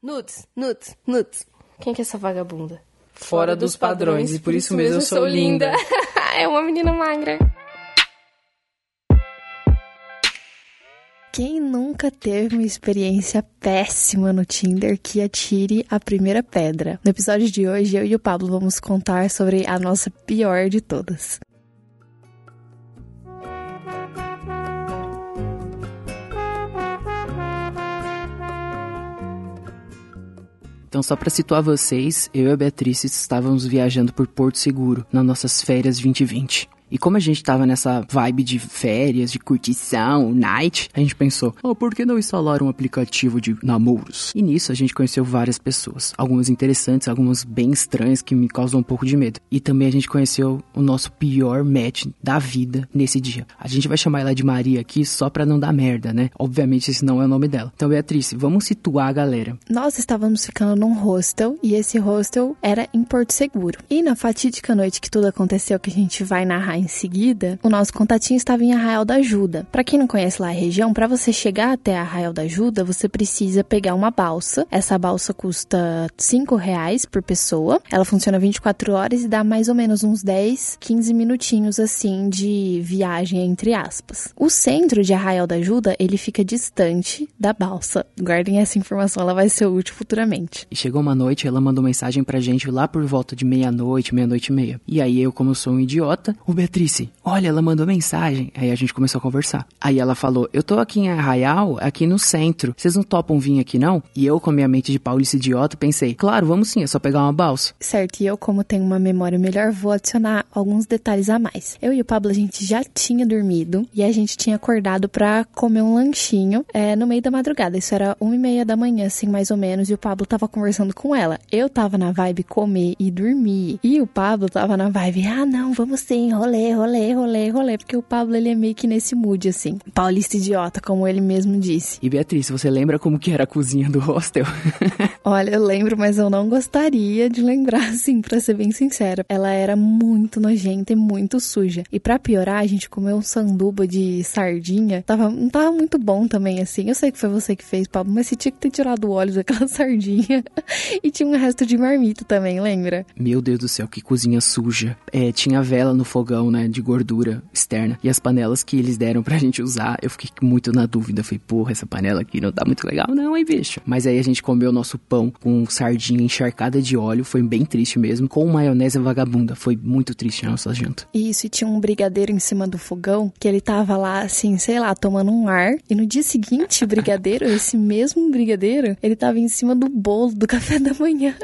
Nudes, nudes, nudes. Quem que é essa vagabunda? Fora, dos, padrões, e por isso mesmo eu sou linda. é uma menina magra. Quem nunca teve uma experiência péssima no Tinder que atire a primeira pedra? No episódio de hoje, eu e o Pablo vamos contar sobre a nossa pior de todas. Então, só para situar vocês, eu e a Beatriz estávamos viajando por Porto Seguro nas nossas férias 2020. E como a gente tava nessa vibe de férias, de curtição, night, a gente pensou, oh, por que não instalar um aplicativo de namoros? E nisso a gente conheceu várias pessoas, algumas interessantes, algumas bem estranhas que me causam um pouco de medo. E também a gente conheceu o nosso pior match da vida nesse dia. A gente vai chamar ela de Maria aqui só pra não dar merda, né? Obviamente esse não é o nome dela. Então, Beatriz, vamos situar a galera. Nós estávamos ficando num hostel e esse hostel era em Porto Seguro. E na fatídica noite que tudo aconteceu, que a gente vai narrar em seguida, o nosso contatinho estava em Arraial da Ajuda. Para quem não conhece lá a região, para você chegar até Arraial da Ajuda, você precisa pegar uma balsa. Essa balsa custa 5 reais por pessoa. Ela funciona 24 horas e dá mais ou menos uns 10, 15 minutinhos assim de viagem entre aspas. O centro de Arraial da Ajuda, ele fica distante da balsa. Guardem essa informação, ela vai ser útil futuramente. E chegou uma noite, ela mandou mensagem pra gente lá por volta de meia-noite, meia-noite e meia. E aí eu, como sou um idiota, o Beatriz, olha, ela mandou mensagem. Aí a gente começou a conversar. Aí ela falou, eu tô aqui em Arraial, aqui no centro. Vocês não topam vir aqui não? E eu, com a minha mente de paulista idiota, pensei, claro, vamos sim, é só pegar uma balsa. Certo, e eu, como tenho uma memória melhor, vou adicionar alguns detalhes a mais. Eu e o Pablo, a gente já tinha dormido e a gente tinha acordado pra comer um lanchinho é, no meio da madrugada. Isso era uma e meia da manhã, assim, mais ou menos, e o Pablo tava conversando com ela. Eu tava na vibe comer e dormir. E o Pablo tava na vibe, ah, não, vamos sim, rolê, rolê, rolê, rolê. Porque o Pablo, ele é meio que nesse mood, assim. Paulista idiota, como ele mesmo disse. E Beatriz, você lembra como que era a cozinha do hostel? Olha, eu lembro, mas eu não gostaria de lembrar, assim, pra ser bem sincera. Ela era muito nojenta e muito suja. E pra piorar, a gente comeu um sanduba de sardinha. Tava, não tava muito bom também, assim. Eu sei que foi você que fez, Pablo, mas você tinha que ter tirado o óleo daquela sardinha. e tinha um resto de marmita também, lembra? Meu Deus do céu, que cozinha suja. É, tinha vela no fogão, né, de gordura externa. E as panelas que eles deram pra gente usar, eu fiquei muito na dúvida. Falei, porra, essa panela aqui não tá muito legal não, hein, bicho? Mas aí a gente comeu nosso pão com sardinha encharcada de óleo, foi bem triste mesmo, com maionese vagabunda. Foi muito triste a nossa janta. Isso, e tinha um brigadeiro em cima do fogão, que ele tava lá, assim, sei lá, tomando um ar. E no dia seguinte, o brigadeiro, esse mesmo brigadeiro, ele tava em cima do bolo do café da manhã.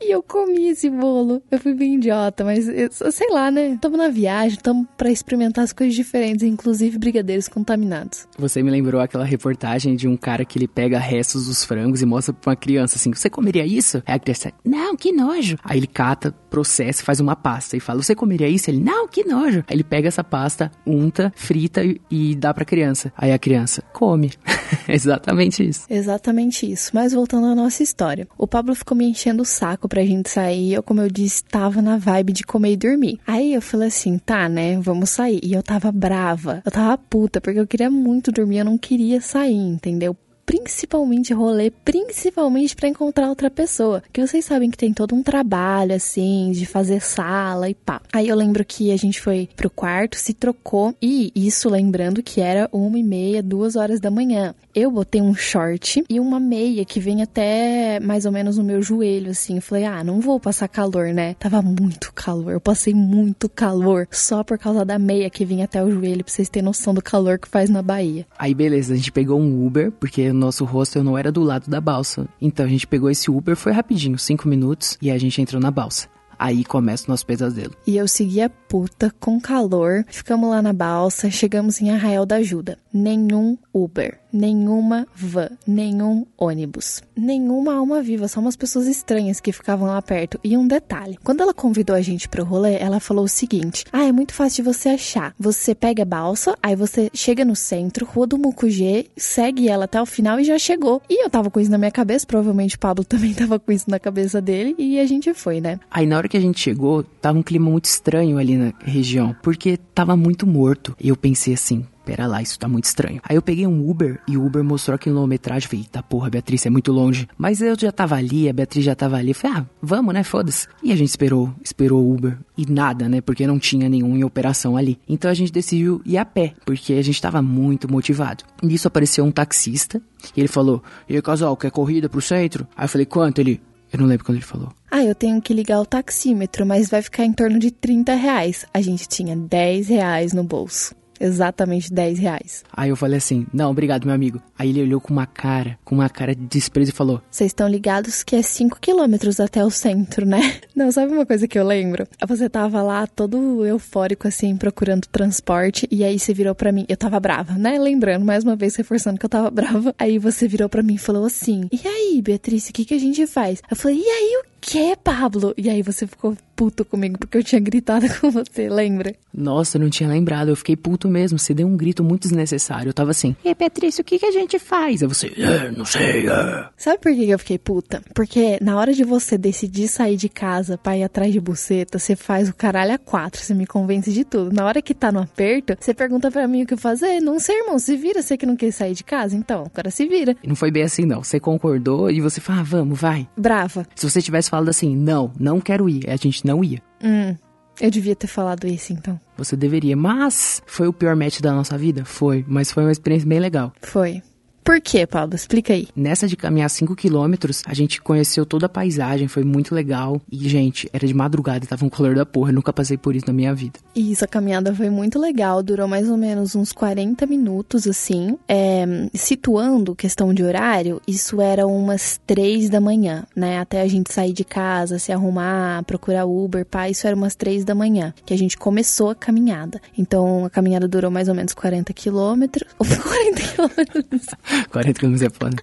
e eu comi esse bolo. Eu fui bem idiota, mas eu, sei lá, né? Tamo na viagem, tamo pra experimentar as coisas diferentes, inclusive brigadeiros contaminados. Você me lembrou aquela reportagem de um cara que ele pega restos dos frangos e mostra pra uma criança assim: Você comeria isso? Aí a criança, não, que nojo. Aí ele cata, processa, faz uma pasta e fala: Você comeria isso? Ele, não, que nojo. Aí ele pega essa pasta, unta, frita e, e dá pra criança. Aí a criança come. Exatamente isso. Exatamente isso. Mas voltando à nossa história. O Pablo ficou me enchendo o saco pra gente sair. Eu, como eu disse, tava na vibe de comer e dormir. Aí eu falei assim: tá, né? Vamos sair. E eu tava brava. Eu tava puta, porque eu queria muito dormir. Eu não queria sair, entendeu? Principalmente rolê, principalmente para encontrar outra pessoa. Que vocês sabem que tem todo um trabalho assim de fazer sala e pá. Aí eu lembro que a gente foi pro quarto, se trocou e isso lembrando que era uma e meia, duas horas da manhã. Eu botei um short e uma meia que vem até mais ou menos no meu joelho, assim. Eu falei, ah, não vou passar calor, né? Tava muito calor. Eu passei muito calor só por causa da meia que vinha até o joelho, pra vocês terem noção do calor que faz na Bahia. Aí beleza, a gente pegou um Uber, porque nosso hostel não era do lado da balsa. Então a gente pegou esse Uber, foi rapidinho, cinco minutos, e a gente entrou na balsa. Aí começa o nosso pesadelo. E eu segui a puta com calor. Ficamos lá na balsa, chegamos em Arraial da Ajuda. Nenhum Uber, nenhuma van, nenhum ônibus, nenhuma alma viva, só umas pessoas estranhas que ficavam lá perto. E um detalhe: quando ela convidou a gente pro rolê, ela falou o seguinte: Ah, é muito fácil de você achar. Você pega a balsa, aí você chega no centro, Rua do Mucugê, segue ela até o final e já chegou. E eu tava com isso na minha cabeça, provavelmente o Pablo também tava com isso na cabeça dele, e a gente foi, né? Aí na hora que a gente chegou, tava um clima muito estranho ali na região, porque tava muito morto. E eu pensei assim, pera lá, isso tá muito estranho. Aí eu peguei um Uber e o Uber mostrou a quilometragem. Falei, eita porra, Beatriz, é muito longe. Mas eu já tava ali, a Beatriz já tava ali. Falei, ah, vamos, né? Foda-se. E a gente esperou, esperou o Uber. E nada, né? Porque não tinha nenhum em operação ali. Então a gente decidiu ir a pé, porque a gente tava muito motivado. Nisso apareceu um taxista e ele falou: E aí, casal, quer corrida pro centro? Aí eu falei, quanto? Ele. Eu não lembro quando ele falou. Ah, eu tenho que ligar o taxímetro, mas vai ficar em torno de 30 reais. A gente tinha 10 reais no bolso exatamente 10 reais. Aí eu falei assim, não, obrigado, meu amigo. Aí ele olhou com uma cara, com uma cara de desprezo e falou: Vocês estão ligados que é 5 quilômetros até o centro, né? Não, sabe uma coisa que eu lembro? Você tava lá todo eufórico, assim, procurando transporte, e aí você virou para mim. Eu tava brava, né? Lembrando, mais uma vez, reforçando que eu tava brava. Aí você virou para mim e falou assim: E aí, Beatriz, o que, que a gente faz? Eu falei: E aí, o que, Pablo? E aí você ficou puto comigo porque eu tinha gritado com você, lembra? Nossa, eu não tinha lembrado. Eu fiquei puto mesmo. Você deu um grito muito desnecessário. Eu tava assim, e Patrícia, o que, que a gente faz? Aí você, é, não sei. É. Sabe por que eu fiquei puta? Porque na hora de você decidir sair de casa pra ir atrás de buceta, você faz o caralho a quatro. Você me convence de tudo. Na hora que tá no aperto, você pergunta pra mim o que fazer. Não sei, irmão, se vira. Você que não quer sair de casa, então, agora se vira. Não foi bem assim, não. Você concordou e você fala, ah, vamos, vai. Brava. Se você tivesse falado assim, não, não quero ir, a gente não ia. Hum. Eu devia ter falado isso então. Você deveria, mas foi o pior match da nossa vida? Foi, mas foi uma experiência bem legal. Foi. Por quê, Paulo? Explica aí. Nessa de caminhar 5 quilômetros, a gente conheceu toda a paisagem, foi muito legal. E, gente, era de madrugada e tava um calor da porra. Eu nunca passei por isso na minha vida. Isso, a caminhada foi muito legal. Durou mais ou menos uns 40 minutos, assim. É, situando questão de horário, isso era umas 3 da manhã, né? Até a gente sair de casa, se arrumar, procurar Uber, pá, isso era umas 3 da manhã, que a gente começou a caminhada. Então, a caminhada durou mais ou menos 40 quilômetros. 40 quilômetros. 40 quilômetros é foda.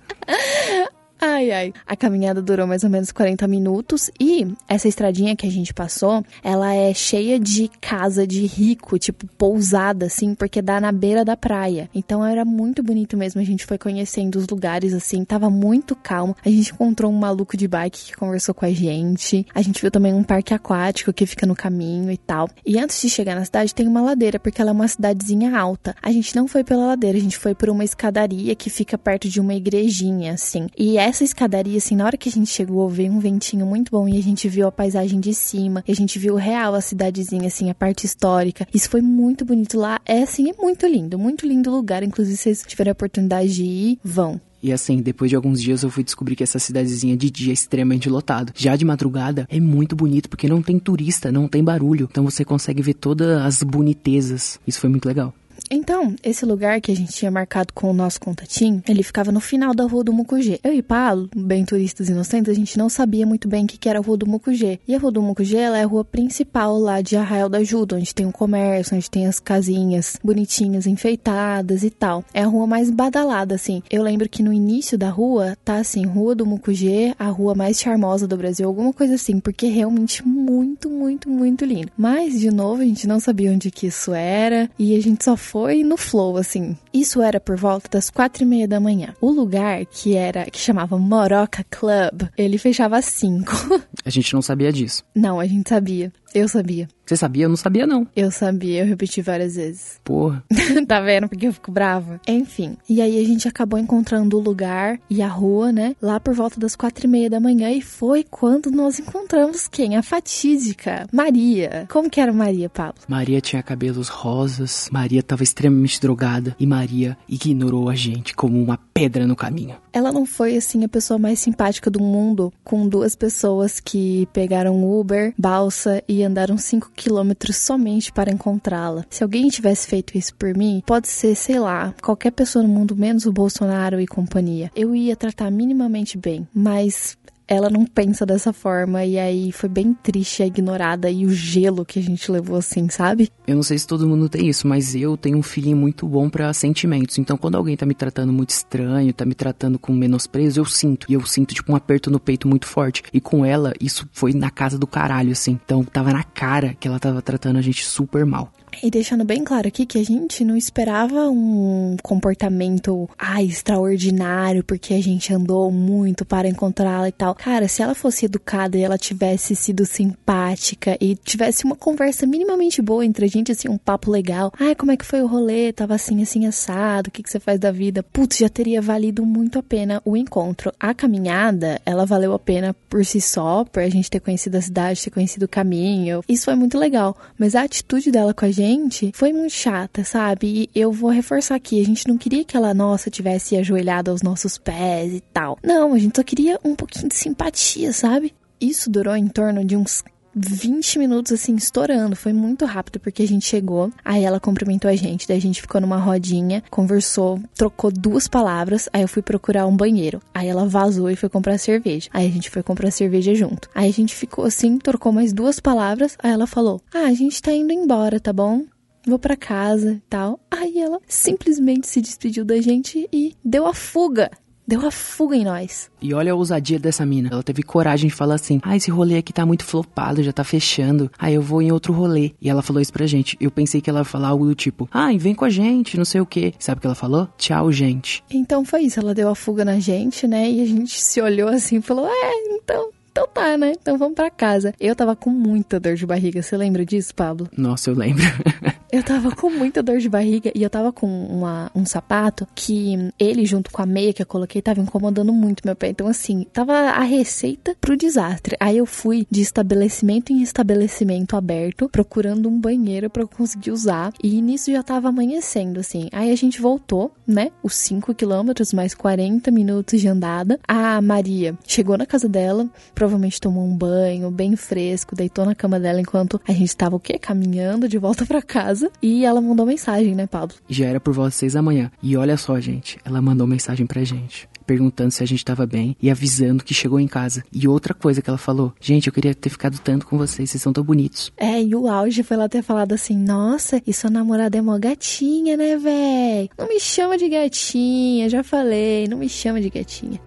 Ai, ai. A caminhada durou mais ou menos 40 minutos e essa estradinha que a gente passou, ela é cheia de casa de rico, tipo pousada, assim, porque dá na beira da praia. Então era muito bonito mesmo. A gente foi conhecendo os lugares, assim, tava muito calmo. A gente encontrou um maluco de bike que conversou com a gente. A gente viu também um parque aquático que fica no caminho e tal. E antes de chegar na cidade, tem uma ladeira, porque ela é uma cidadezinha alta. A gente não foi pela ladeira, a gente foi por uma escadaria que fica perto de uma igrejinha, assim. E essa escadaria, assim, na hora que a gente chegou, veio um ventinho muito bom e a gente viu a paisagem de cima, e a gente viu real a cidadezinha, assim, a parte histórica. Isso foi muito bonito lá. É, assim, é muito lindo, muito lindo lugar. Inclusive, se vocês tiverem a oportunidade de ir, vão. E assim, depois de alguns dias eu fui descobrir que essa cidadezinha de dia é extremamente lotado. Já de madrugada é muito bonito porque não tem turista, não tem barulho. Então você consegue ver todas as bonitezas. Isso foi muito legal. Então, esse lugar que a gente tinha marcado com o nosso contatinho, ele ficava no final da Rua do Mucugê. Eu e Paulo, bem turistas inocentes, a gente não sabia muito bem o que era a Rua do Mucugê. E a Rua do Mucugê, ela é a rua principal lá de Arraial da Ajuda, onde tem um comércio, onde tem as casinhas bonitinhas, enfeitadas e tal. É a rua mais badalada, assim. Eu lembro que no início da rua, tá assim, Rua do Mucugê, a rua mais charmosa do Brasil, alguma coisa assim, porque é realmente muito, muito, muito lindo. Mas, de novo, a gente não sabia onde que isso era, e a gente só foi no flow, assim. Isso era por volta das quatro e meia da manhã. O lugar, que era, que chamava Moroca Club, ele fechava às cinco. A gente não sabia disso. Não, a gente sabia. Eu sabia. Você sabia? Eu não sabia, não. Eu sabia, eu repeti várias vezes. Porra. tá vendo? Porque eu fico brava. Enfim. E aí a gente acabou encontrando o lugar e a rua, né? Lá por volta das quatro e meia da manhã. E foi quando nós encontramos quem? A fatídica Maria. Como que era Maria, Pablo? Maria tinha cabelos rosas. Maria tava extremamente drogada. E Maria ignorou a gente como uma pedra no caminho. Ela não foi, assim, a pessoa mais simpática do mundo com duas pessoas que pegaram Uber, balsa e andaram 5 quilômetros somente para encontrá-la. Se alguém tivesse feito isso por mim, pode ser, sei lá, qualquer pessoa no mundo menos o Bolsonaro e companhia. Eu ia tratar minimamente bem, mas ela não pensa dessa forma e aí foi bem triste a ignorada e o gelo que a gente levou assim, sabe? Eu não sei se todo mundo tem isso, mas eu tenho um feeling muito bom para sentimentos. Então quando alguém tá me tratando muito estranho, tá me tratando com menosprezo, eu sinto. E eu sinto tipo um aperto no peito muito forte. E com ela, isso foi na casa do caralho assim. Então tava na cara que ela tava tratando a gente super mal. E deixando bem claro aqui que a gente não esperava um comportamento ah, extraordinário, porque a gente andou muito para encontrá-la e tal. Cara, se ela fosse educada e ela tivesse sido simpática e tivesse uma conversa minimamente boa entre a gente, assim, um papo legal. Ai, como é que foi o rolê? Tava assim, assim, assado. O que, que você faz da vida? Putz, já teria valido muito a pena o encontro. A caminhada, ela valeu a pena por si só, por a gente ter conhecido a cidade, ter conhecido o caminho. Isso foi muito legal. Mas a atitude dela com a gente foi muito chata, sabe? E eu vou reforçar aqui, a gente não queria que ela, nossa, tivesse ajoelhado aos nossos pés e tal. Não, a gente só queria um pouquinho de simpatia, sabe? Isso durou em torno de uns 20 minutos assim, estourando. Foi muito rápido porque a gente chegou, aí ela cumprimentou a gente, daí a gente ficou numa rodinha, conversou, trocou duas palavras, aí eu fui procurar um banheiro. Aí ela vazou e foi comprar cerveja. Aí a gente foi comprar cerveja junto. Aí a gente ficou assim, trocou mais duas palavras, aí ela falou: "Ah, a gente tá indo embora, tá bom?" vou para casa e tal. Aí ela simplesmente se despediu da gente e deu a fuga deu a fuga em nós. E olha a ousadia dessa mina. Ela teve coragem de falar assim: Ah, esse rolê aqui tá muito flopado, já tá fechando. Aí eu vou em outro rolê. E ela falou isso pra gente. Eu pensei que ela ia falar algo do tipo: Ah, vem com a gente, não sei o que. Sabe o que ela falou? Tchau, gente. Então foi isso. Ela deu a fuga na gente, né? E a gente se olhou assim e falou: É, então então tá, né? Então vamos para casa. Eu tava com muita dor de barriga. Você lembra disso, Pablo? Nossa, eu lembro. eu tava com muita dor de barriga e eu tava com uma, um sapato que ele, junto com a meia que eu coloquei, tava incomodando muito meu pé. Então, assim, tava a receita pro desastre. Aí eu fui de estabelecimento em estabelecimento aberto, procurando um banheiro para eu conseguir usar. E nisso já tava amanhecendo, assim. Aí a gente voltou, né? Os 5 quilômetros, mais 40 minutos de andada. A Maria chegou na casa dela, provavelmente tomou um banho bem fresco, deitou na cama dela enquanto a gente estava o quê? Caminhando de volta para casa. E ela mandou mensagem, né, Pablo? Já era por volta seis da manhã. E olha só, gente, ela mandou mensagem pra gente perguntando se a gente tava bem e avisando que chegou em casa. E outra coisa que ela falou: Gente, eu queria ter ficado tanto com vocês, vocês são tão bonitos. É, e o auge foi ela ter falado assim: Nossa, e sua namorada é mó gatinha, né, véi? Não me chama de gatinha, já falei, não me chama de gatinha.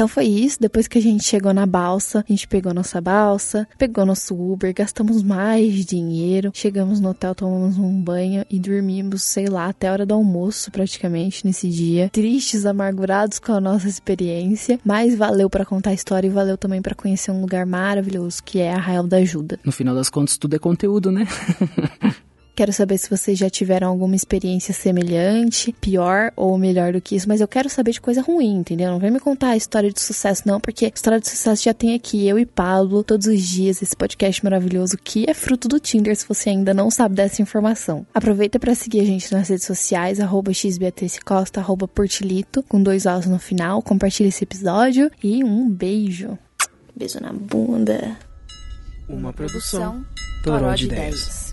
Então foi isso. Depois que a gente chegou na balsa, a gente pegou nossa balsa, pegou nosso Uber, gastamos mais dinheiro, chegamos no hotel, tomamos um banho e dormimos, sei lá, até a hora do almoço praticamente nesse dia. Tristes, amargurados com a nossa experiência, mas valeu para contar a história e valeu também para conhecer um lugar maravilhoso que é Arraial da Ajuda. No final das contas, tudo é conteúdo, né? Quero saber se vocês já tiveram alguma experiência semelhante, pior ou melhor do que isso, mas eu quero saber de coisa ruim, entendeu? Não vem me contar a história de sucesso, não, porque história de sucesso já tem aqui eu e Pablo todos os dias, esse podcast maravilhoso que é fruto do Tinder, se você ainda não sabe dessa informação. Aproveita para seguir a gente nas redes sociais, arroba xbeatricecosta, arroba portilito, com dois Os no final. Compartilha esse episódio e um beijo. Beijo na bunda. Uma produção, Toró de 10.